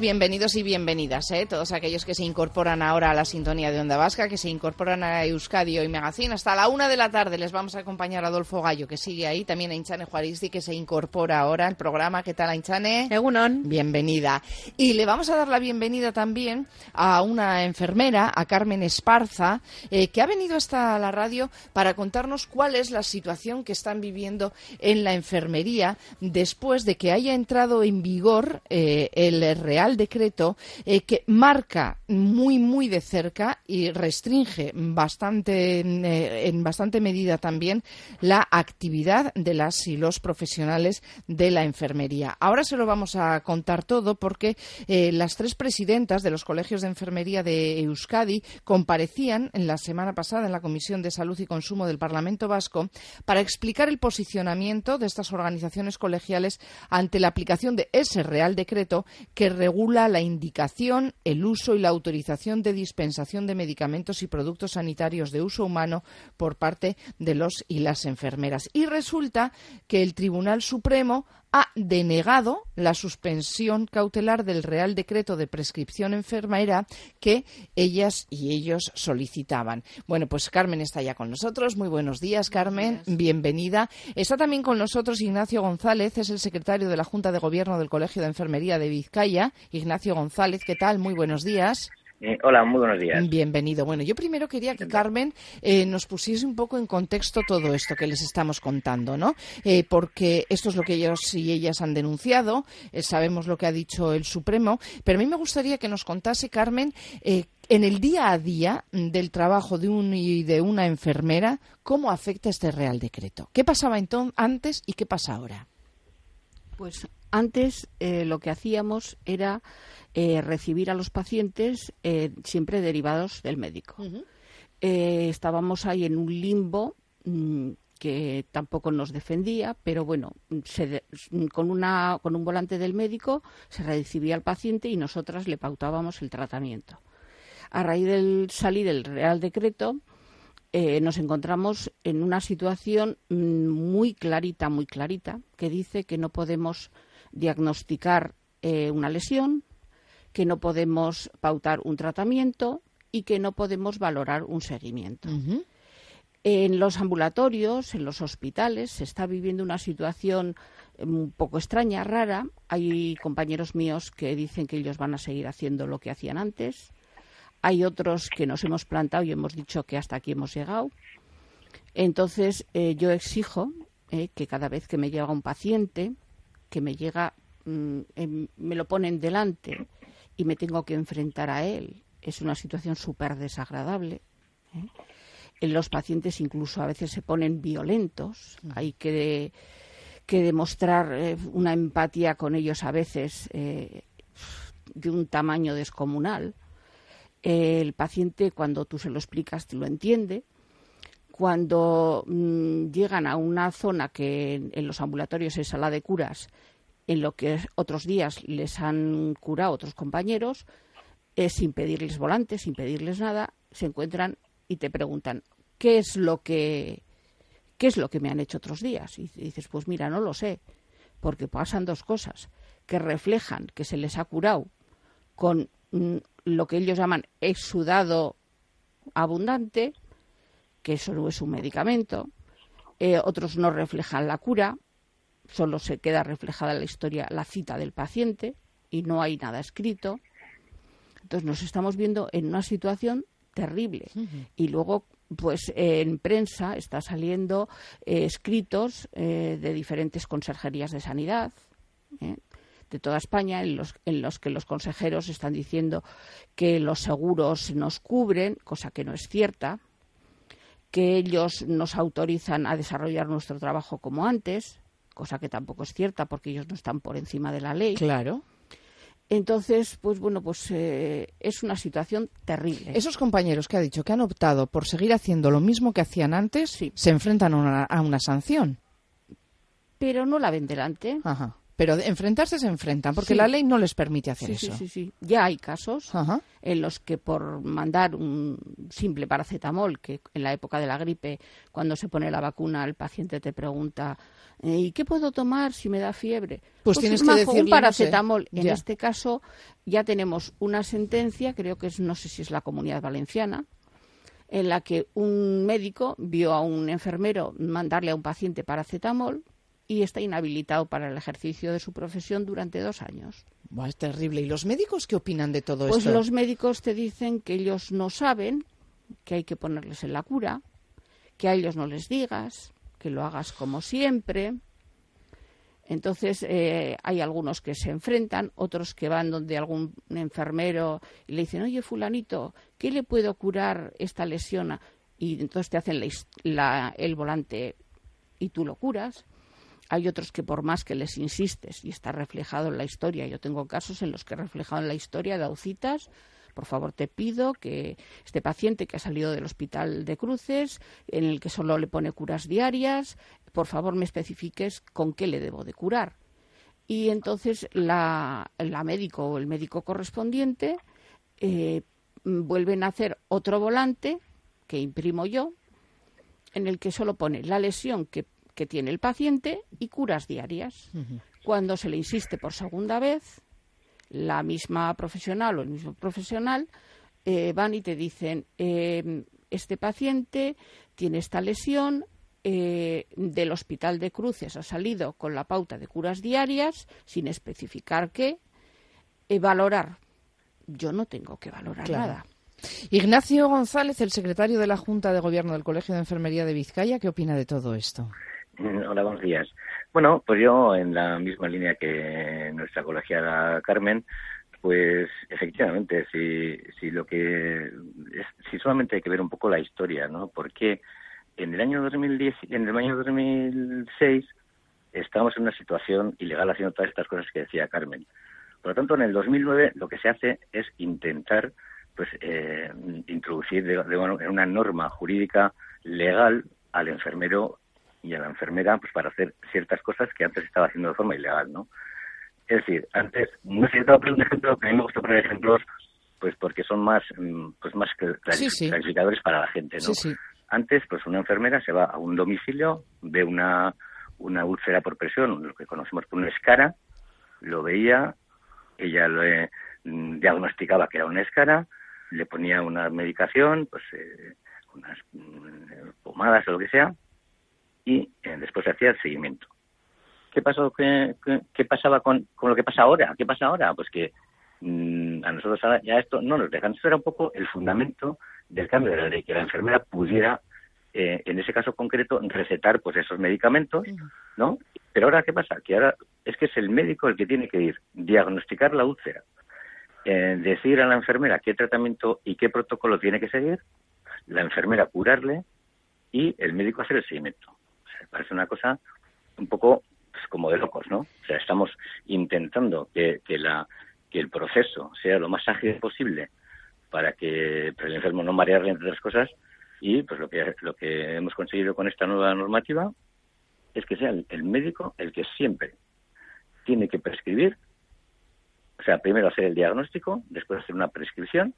Bienvenidos y bienvenidas, ¿eh? todos aquellos que se incorporan ahora a la sintonía de Onda Vasca, que se incorporan a Euskadi y Magazine. Hasta la una de la tarde les vamos a acompañar a Adolfo Gallo, que sigue ahí, también a Inchane Juaristi, que se incorpora ahora al programa. ¿Qué tal, Inchane? Egunon. Bienvenida. Y le vamos a dar la bienvenida también a una enfermera, a Carmen Esparza, eh, que ha venido hasta la radio para contarnos cuál es la situación que están viviendo en la enfermería después de que haya entrado en vigor eh, el Real Decreto eh, que marca muy, muy de cerca y restringe bastante, eh, en bastante medida también la actividad de las y los profesionales de la enfermería. Ahora se lo vamos a contar todo porque eh, las tres presidentas de los colegios de enfermería de Euskadi comparecían en la semana pasada en la Comisión de Salud y Consumo del Parlamento Vasco para explicar el posicionamiento de estas organizaciones colegiales ante la aplicación de ese Real Decreto que regula regula la indicación, el uso y la autorización de dispensación de medicamentos y productos sanitarios de uso humano por parte de los y las enfermeras. Y resulta que el Tribunal Supremo ha denegado la suspensión cautelar del Real Decreto de Prescripción Enfermera que ellas y ellos solicitaban. Bueno, pues Carmen está ya con nosotros. Muy buenos días, Carmen. Bienvenida. Está también con nosotros Ignacio González, es el secretario de la Junta de Gobierno del Colegio de Enfermería de Vizcaya. Ignacio González, ¿qué tal? Muy buenos días. Eh, hola, muy buenos días. Bienvenido. Bueno, yo primero quería que Carmen eh, nos pusiese un poco en contexto todo esto que les estamos contando, ¿no? Eh, porque esto es lo que ellos y ellas han denunciado, sabemos lo que ha dicho el Supremo, pero a mí me gustaría que nos contase, Carmen, en el día a día del trabajo de un y de una enfermera, ¿cómo afecta este Real Decreto? ¿Qué pasaba entonces antes y qué pasa ahora? Pues antes lo que hacíamos era eh, recibir a los pacientes eh, siempre derivados del médico. Eh, estábamos ahí en un limbo mm, que tampoco nos defendía, pero bueno, con, una, con un volante del médico se recibía al paciente y nosotras le pautábamos el tratamiento. A raíz del salir del Real Decreto, nos encontramos en una situación mm, muy clarita, muy clarita, que dice que no podemos diagnosticar una lesión, que no podemos pautar un tratamiento y que no podemos valorar un seguimiento. En los ambulatorios, en los hospitales, se está viviendo una situación eh, un poco extraña, rara. Hay compañeros míos que dicen que ellos van a seguir haciendo lo que hacían antes. Hay otros que nos hemos plantado y hemos dicho que hasta aquí hemos llegado. Entonces, eh, yo exijo eh, que cada vez que me llega un paciente, que me llega, mm, me lo ponen delante y me tengo que enfrentar a él. Es una situación súper desagradable. ¿eh? Los pacientes incluso a veces se ponen violentos. Mm. Hay que, que demostrar eh, una empatía con ellos a veces eh, de un tamaño descomunal. el paciente, cuando tú se lo explicas, te lo entiende. Cuando mm, llegan a una zona que en, los ambulatorios es sala de curas en lo que otros días les han curado otros compañeros, es sin pedirles volantes, sin pedirles nada, se encuentran y te preguntan qué es lo que qué es lo que me han hecho otros días y dices pues mira no lo sé porque pasan dos cosas que reflejan que se les ha curado con mm, lo que ellos llaman exudado abundante que eso no es un medicamento eh, otros no reflejan la cura solo se queda reflejada la historia la cita del paciente y no hay nada escrito. Entonces nos estamos viendo en una situación terrible. Y luego, pues en prensa está saliendo eh, escritos eh, de diferentes conserjerías de sanidad. de toda España en los, en los que los consejeros están diciendo que los seguros nos cubren, cosa que no es cierta, que ellos nos autorizan a desarrollar nuestro trabajo como antes, cosa que tampoco es cierta porque ellos no están por encima de la ley. Claro. Entonces, pues bueno, pues eh, es una situación terrible. Esos compañeros que ha dicho que han optado por seguir haciendo lo mismo que hacían antes, se enfrentan a una, a una sanción. Pero no la ven delante. Ajá. Pero enfrentarse se enfrentan, porque la ley no les permite hacer eso. Sí, sí, sí. Ya hay casos en los que por mandar un simple paracetamol, que en la época de la gripe, cuando se pone la vacuna, el paciente te pregunta Eh, ¿Y qué puedo tomar si me da fiebre? Pues, tienes que decirle, un paracetamol. no En este caso ya tenemos una sentencia, creo que es, no sé si es la Comunidad Valenciana, en la que un médico vio a un enfermero mandarle a un paciente paracetamol y está inhabilitado para el ejercicio de su profesión durante dos años. es terrible. ¿Y los médicos qué opinan de todo esto? Pues los médicos te dicen que ellos no saben, que hay que ponerles en la cura, que a ellos no les digas, que lo hagas como siempre. Entonces eh, hay algunos que se enfrentan, otros que van donde algún enfermero y le dicen, oye, fulanito, ¿qué le puedo curar esta lesión? Y entonces te hacen el volante y tú lo curas. Hay otros que por más que les insistes, y está reflejado en la historia, yo tengo casos en los que he reflejado en la historia de Aucitas, por favor te pido que este paciente que ha salido del hospital de Cruces, en el que solo le pone curas diarias, por favor me especifiques con qué le debo de curar. Y entonces la, médico o el médico correspondiente eh, vuelven a hacer otro volante que imprimo yo, en el que solo pone la lesión que, tiene el paciente y curas diarias. Cuando se le insiste por segunda vez, la misma profesional o el mismo profesional eh, van y te dicen, em, este paciente tiene esta lesión, eh, del Hospital de Cruces ha salido con la pauta de curas diarias, sin especificar qué, eh, valorar. Yo no tengo que valorar nada. Ignacio González, el secretario de la Junta de Gobierno del Colegio de Enfermería de Vizcaya, ¿qué opina de todo esto? Hola, buenos días. Bueno, pues yo en la misma línea que nuestra colegiada Carmen, pues efectivamente, si, si lo que si solamente hay que ver un poco la historia, ¿no? Porque en el año 2010, en el año 2006 estábamos en una situación ilegal haciendo todas estas cosas que decía Carmen. Por lo tanto, en el 2009 lo que se hace es intentar pues eh, introducir de, en una norma jurídica legal al enfermero y a la enfermera pues para hacer ciertas cosas que antes estaba haciendo de forma ilegal, ¿no? Es decir, antes, no sé, yo un ejemplo, que a mí me gusta poner ejemplos, pues porque son más, mm, pues más clarificadores para la gente, ¿no? Antes, pues una enfermera se va a un domicilio, ve una, una úlcera por presión, lo que conocemos como una escara, lo veía, ella lo mm, diagnosticaba que era una escara, le ponía una medicación, pues eh, unas mm, pomadas o lo que sea, y eh, después se hacía el seguimiento. ¿Qué pasó? ¿Qué, qué, pasaba con, con, lo que pasa ahora? ¿Qué pasa ahora? Pues que mm, a nosotros ya esto no nos dejan. Esto era un poco el fundamento del cambio de la ley, que la enfermera pudiera, eh, en ese caso concreto, recetar pues esos medicamentos, ¿no? Pero ahora, ¿qué pasa? Que ahora es que es el médico el que tiene que ir, diagnosticar la úlcera, eh, decir a la enfermera qué tratamiento y qué protocolo tiene que seguir, la enfermera curarle y el médico hacer el seguimiento parece una cosa un poco pues, como de locos, ¿no? O sea, estamos intentando que, la, que el proceso sea lo más ágil posible para que el enfermo no marearle entre otras cosas y pues lo que lo que hemos conseguido con esta nueva normativa es que sea el, médico el que siempre tiene que prescribir o sea primero hacer el diagnóstico después hacer una prescripción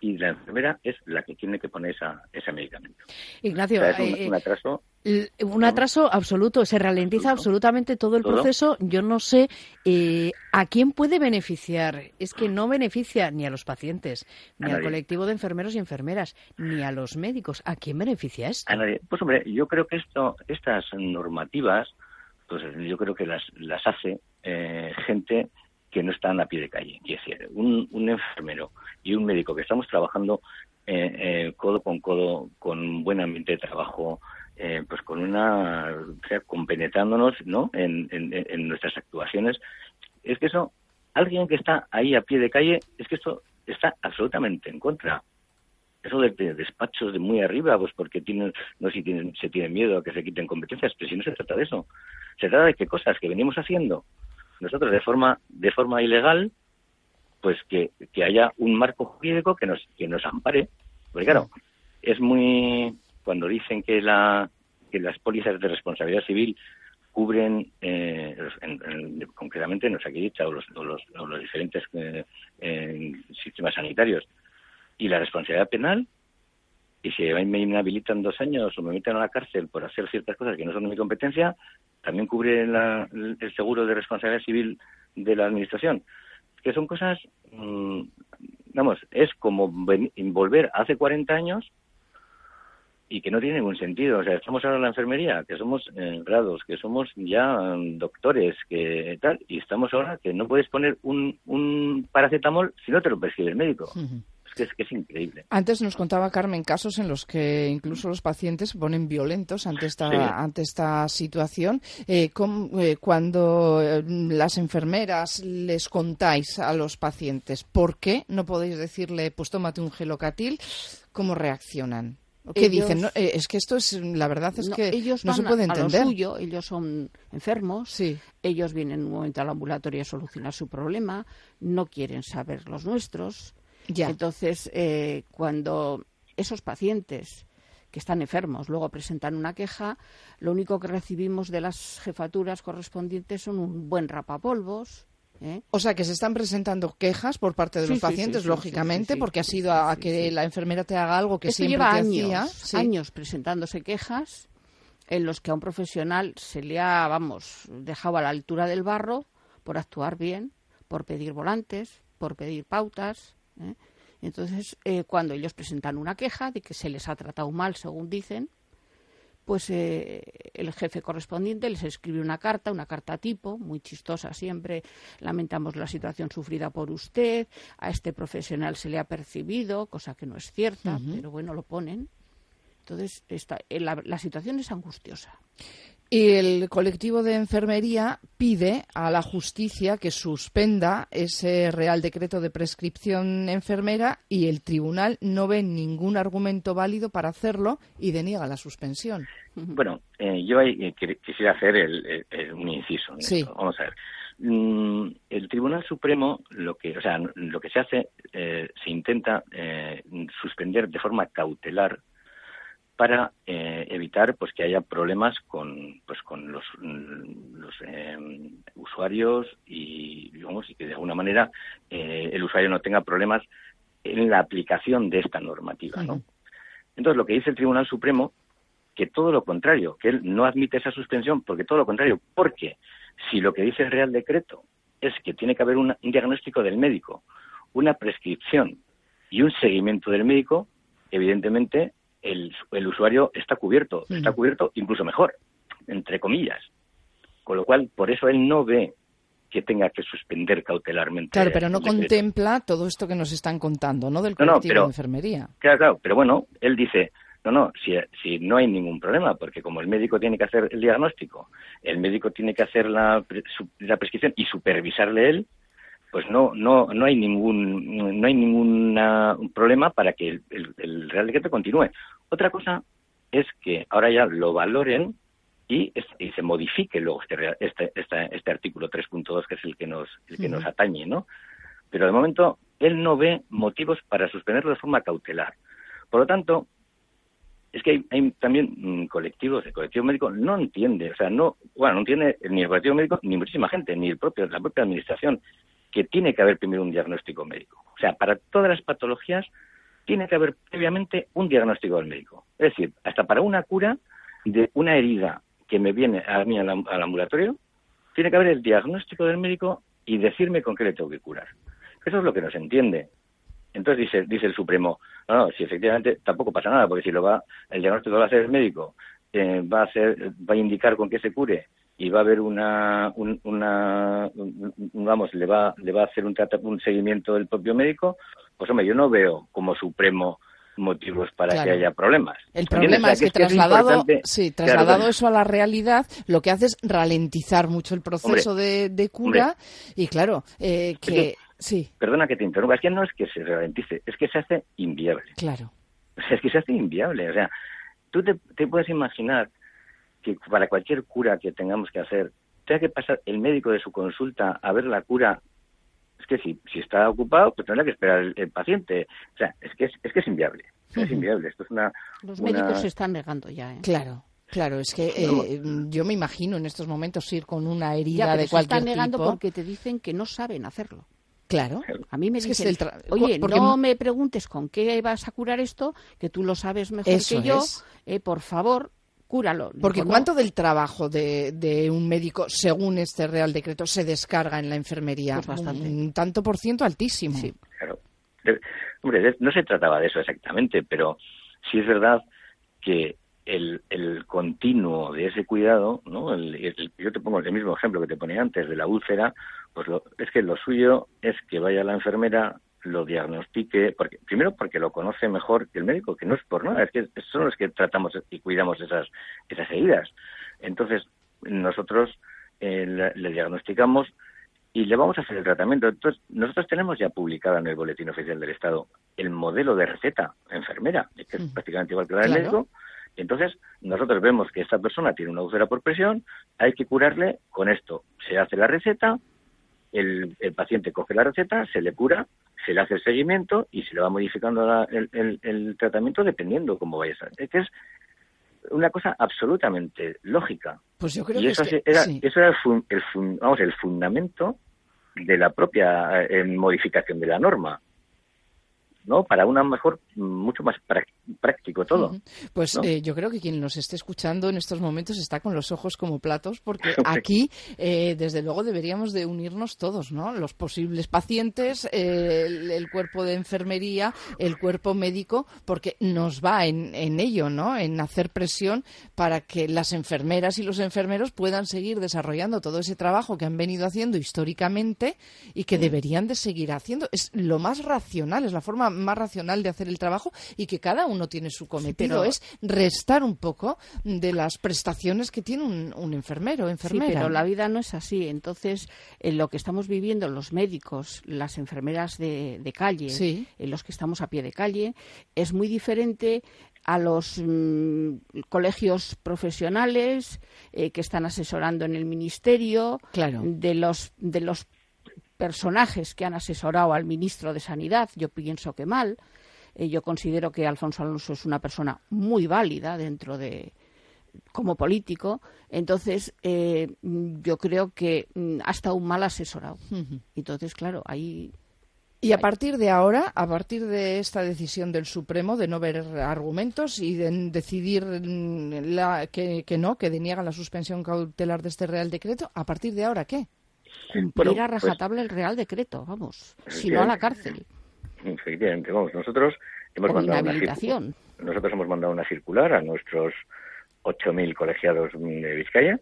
y la enfermera es la que tiene que poner esa, ese medicamento. Ignacio, es un, eh, atraso. Un atraso absoluto, se ralentiza absolutamente todo el proceso. Yo no sé eh, a quién puede beneficiar. Es que no beneficia ni a los pacientes, ni al colectivo de enfermeros y enfermeras, ni a los médicos. ¿A quién beneficia esto? A nadie. Pues hombre, yo creo que esto, estas normativas, pues yo creo que las, las hace eh, gente que no están a pie de calle. Quiere decir, un, un enfermero y un médico que estamos trabajando eh, eh, codo con codo, con un buen ambiente de trabajo, eh, pues con una, o sea, compenetrándonos, ¿no? En, en, nuestras actuaciones. Es que eso, alguien que está ahí a pie de calle, es que esto está absolutamente en contra. Eso de, despachos de muy arriba, pues porque tienen, no si tienen, se tienen miedo a que se quiten competencias, pero si no se trata de eso. Se trata de que cosas que venimos haciendo nosotros de forma, de forma ilegal, pues que, que haya un marco jurídico que nos, que nos ampare. Porque claro, es muy, cuando dicen que la, que las pólizas de responsabilidad civil cubren eh, concretamente en o los, o los, los diferentes eh, sistemas sanitarios y la responsabilidad penal que si me inhabilitan dos años o me meten a la cárcel por hacer ciertas cosas que no son de mi competencia, también cubre el seguro de responsabilidad civil de la administración. Que son cosas, mm, vamos, es como volver hace 40 años y que no tiene ningún sentido. O sea, estamos ahora en la enfermería, que somos eh, grados, que somos ya mm, doctores, que tal, y estamos ahora que no puedes poner un, un paracetamol si no te lo prescribe el médico. Es que, es que es increíble. Antes nos contaba Carmen casos en los que incluso los pacientes se ponen violentos ante esta, ante esta situación. Eh, eh, cuando las enfermeras les contáis a los pacientes por qué no podéis decirle, pues tómate un gelocatil, ¿cómo reaccionan? ¿Qué dicen? Eh, es que esto es, la verdad es que ellos no se puede entender. A lo suyo, ellos son enfermos, sí. ellos vienen un momento al ambulatorio a solucionar su problema, no quieren saber los nuestros. Ya. Entonces, eh, cuando esos pacientes que están enfermos luego presentan una queja, lo único que recibimos de las jefaturas correspondientes son un buen rapapolvos, ¿Eh? O sea, que se están presentando quejas por parte de los pacientes, lógicamente, porque ha sido a, que la enfermera te haga algo que siempre lleva te años, años presentándose quejas en los que a un profesional se le ha, vamos, dejado a la altura del barro por actuar bien, por pedir volantes, por pedir pautas. ¿eh? Entonces, eh, cuando ellos presentan una queja de que se les ha tratado mal, según dicen, pues eh, el jefe correspondiente les escribe una carta, una carta tipo, muy chistosa siempre, lamentamos la situación sufrida por usted, a este profesional se le ha percibido, cosa que no es cierta, pero bueno, lo ponen. Entonces, eh, la situación es angustiosa. Y el colectivo de enfermería pide a la justicia que suspenda ese Real Decreto de prescripción enfermera y el tribunal no ve ningún argumento válido para hacerlo y deniega la suspensión. Bueno, eh, yo eh, quisiera hacer un inciso. sí. Vamos a ver. Mm, el Tribunal Supremo lo que, o sea, lo que se hace, eh, se intenta suspender de forma cautelar para eh, evitar pues que haya problemas con pues con los, los em, usuarios y digamos y que de alguna manera eh, el usuario no tenga problemas en la aplicación de esta normativa ¿no? entonces lo que dice el Tribunal Supremo que todo lo contrario que él no admite esa suspensión porque todo lo contrario porque si lo que dice el Real Decreto es que tiene que haber un diagnóstico del médico una prescripción y un seguimiento del médico evidentemente el, el usuario está cubierto, está cubierto incluso mejor, entre comillas. Con lo cual, por eso él no ve que tenga que suspender cautelarmente. Claro, pero no contempla todo esto que nos están contando, ¿no? Del colectivo de enfermería. Claro, claro, pero bueno, él dice, no, no, si, si no hay ningún problema, porque como el médico tiene que hacer el diagnóstico, el médico tiene que hacer la, la prescripción y supervisarle él, pues no no no hay ningún no hay ningún problema para que el, Real Decreto continúe. Otra cosa es que ahora ya lo valoren y, y se modifique luego este, este, este, este artículo 3.2 que es el que nos el que nos atañe, ¿no? Pero de momento él no ve motivos para suspenderlo de forma cautelar. Por lo tanto, es que hay, también mm, colectivos, el colectivo médico no entiende, o sea, no, bueno, no entiende ni el colectivo médico ni muchísima gente, ni el propio, la propia administración que tiene que haber primero un diagnóstico médico. O sea, para todas las patologías tiene que haber previamente un diagnóstico del médico. Es decir, hasta para una cura de una herida que me viene a mí al, ambulatorio, tiene que haber el diagnóstico del médico y decirme con qué le tengo que curar. Eso es lo que nos entiende. Entonces dice, dice el Supremo, no, no, si efectivamente tampoco pasa nada, porque si lo va, el diagnóstico lo va a hacer el médico, eh, va a hacer, va a indicar con qué se cure y va a haber una, una vamos, le va, le va a hacer un, un seguimiento del propio médico, pues hombre, yo no veo como supremo motivos para que haya problemas. El problema es que, trasladado, sí, trasladado eso a la realidad, lo que hace es ralentizar mucho el proceso de, cura y claro, eh, que, sí. Perdona que te interrumpa, es que no es que se ralentice, es que se hace inviable. Claro. O sea, es que se hace inviable. O sea, tú te, te puedes imaginar que para cualquier cura que tengamos que hacer, tenga que pasar el médico de su consulta a ver la cura. Es que si, si está ocupado, pues tendrá que esperar el, paciente. O sea, es que es, es, que es inviable. Es inviable. Esto es una, Los médicos se están negando ya. ¿eh? Claro. Claro, es que eh, yo me imagino en estos momentos ir con una herida de cualquier tipo. Se están negando porque te dicen que no saben hacerlo. Claro. A mí me dicen, oye, no me preguntes con qué vas a curar esto, que tú lo sabes mejor que yo, eh, por favor, cúralo. Porque ¿cuánto del trabajo de, un médico, según este Real Decreto, se descarga en la enfermería? Pues bastante. Un, tanto por ciento altísimo. Sí, claro. Hombre, no se trataba de eso exactamente, pero sí es verdad que el, el continuo de ese cuidado, ¿no? yo te pongo el mismo ejemplo que te ponía antes de la úlcera, pues es que lo suyo es que vaya la enfermera, lo diagnostique, porque, primero porque lo conoce mejor que el médico, que no es por nada, es que son los que tratamos y cuidamos esas, esas heridas. Entonces, nosotros eh, le, diagnosticamos y le vamos a hacer el tratamiento. Entonces, nosotros tenemos ya publicada en el Boletín Oficial del Estado el modelo de receta enfermera, que es prácticamente igual que la del médico. Entonces, nosotros vemos que esta persona tiene una úlcera por presión, hay que curarle con esto. Se hace la receta, el, el paciente coge la receta, se le cura se le hace el seguimiento y se le va modificando el, tratamiento dependiendo cómo vaya a ser. Es que es una cosa absolutamente lógica. Pues yo creo y eso que era, eso era el, vamos, el fundamento de la propia eh, modificación de la norma. ¿No? Para una mejor, mucho más práctico todo. Pues eh, yo creo que quien nos esté escuchando en estos momentos está con los ojos como platos, porque aquí, eh, desde luego, deberíamos de unirnos todos, ¿no? Los posibles pacientes, el, cuerpo de enfermería, el cuerpo médico, porque nos va en, en ello, ¿no? En hacer presión para que las enfermeras y los enfermeros puedan seguir desarrollando todo ese trabajo que han venido haciendo históricamente y que deberían de seguir haciendo. Es lo más racional, es la forma más racional de hacer el trabajo y que cada uno tiene su cometido. Es restar un poco de las prestaciones que tiene un, enfermero o enfermera. Sí, pero la vida no es así. Entonces, en lo que estamos viviendo los médicos, las enfermeras de, calle, en los que estamos a pie de calle, es muy diferente a los mm, colegios profesionales eh, que están asesorando en el ministerio, claro. de los de los personajes que han asesorado al ministro de Sanidad, yo pienso que mal. Eh, yo considero que Alfonso Alonso es una persona muy válida dentro de como político. Entonces, eh, yo creo que mm, ha estado un mal asesorado. Entonces, claro, ahí y a partir de ahora, a partir de esta decisión del Supremo de no ver argumentos y de decidir mm, la, que, que, no, que deniegan la suspensión cautelar de este Real Decreto, ¿a partir de ahora qué? Cumplir a pues rajatabla el Real Decreto, vamos, si no a la cárcel. Efectivamente, vamos, nosotros hemos mandado una nosotros hemos mandado una circular a nuestros 8.000 colegiados de Vizcaya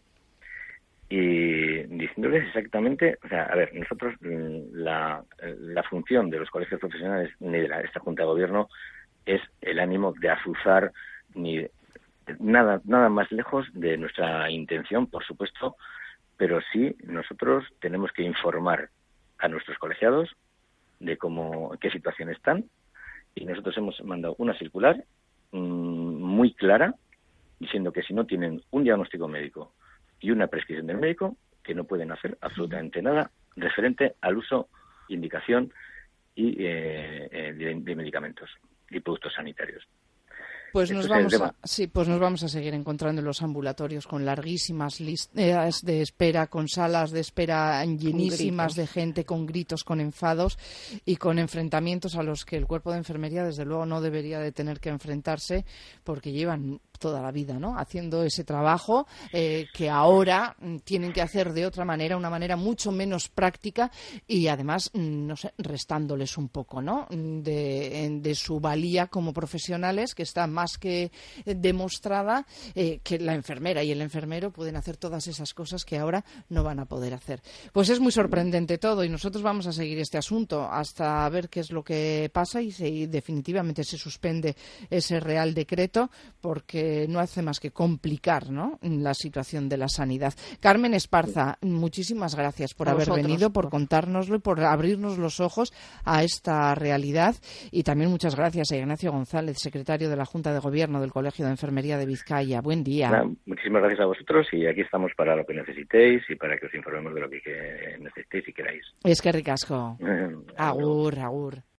y diciéndoles exactamente, o sea, a ver, nosotros mm, la, la función de los colegios profesionales ni de esta Junta de Gobierno es el ánimo de azuzar ni nada nada más lejos de nuestra intención, por supuesto, pero sí nosotros tenemos que informar a nuestros colegiados de cómo, qué situación están y nosotros hemos mandado una circular mm, muy clara diciendo que si no tienen un diagnóstico médico y una prescripción del médico, que no pueden hacer absolutamente nada referente al uso, indicación y eh, eh, de medicamentos y productos sanitarios. Pues nos, vamos a, sí, pues nos vamos a seguir encontrando en los ambulatorios con larguísimas listas de espera, con salas de espera llenísimas de gente, con gritos, con enfados y con enfrentamientos a los que el cuerpo de enfermería, desde luego, no debería de tener que enfrentarse porque llevan toda la vida, ¿no? Haciendo ese trabajo eh, que ahora mm, tienen que hacer de otra manera, una manera mucho menos práctica y además, mm, no sé, restándoles un poco, ¿no? Mm, de, su valía como profesionales, que está más que demostrada eh, que la enfermera y el enfermero pueden hacer todas esas cosas que ahora no van a poder hacer. Pues es muy sorprendente todo y nosotros vamos a seguir este asunto hasta ver qué es lo que pasa y si definitivamente se suspende ese Real Decreto porque no hace más que complicar ¿no? la situación de la sanidad. Carmen Esparza, muchísimas gracias por haber venido, por contárnoslo y por abrirnos los ojos a esta realidad. Y también muchas gracias a Ignacio González, secretario de la Junta de Gobierno del Colegio de Enfermería de Vizcaya. Buen día. muchísimas gracias a vosotros y aquí estamos para lo que necesitéis y para que os informemos de lo que necesitéis y queráis. Es que ricasco. agur, agur.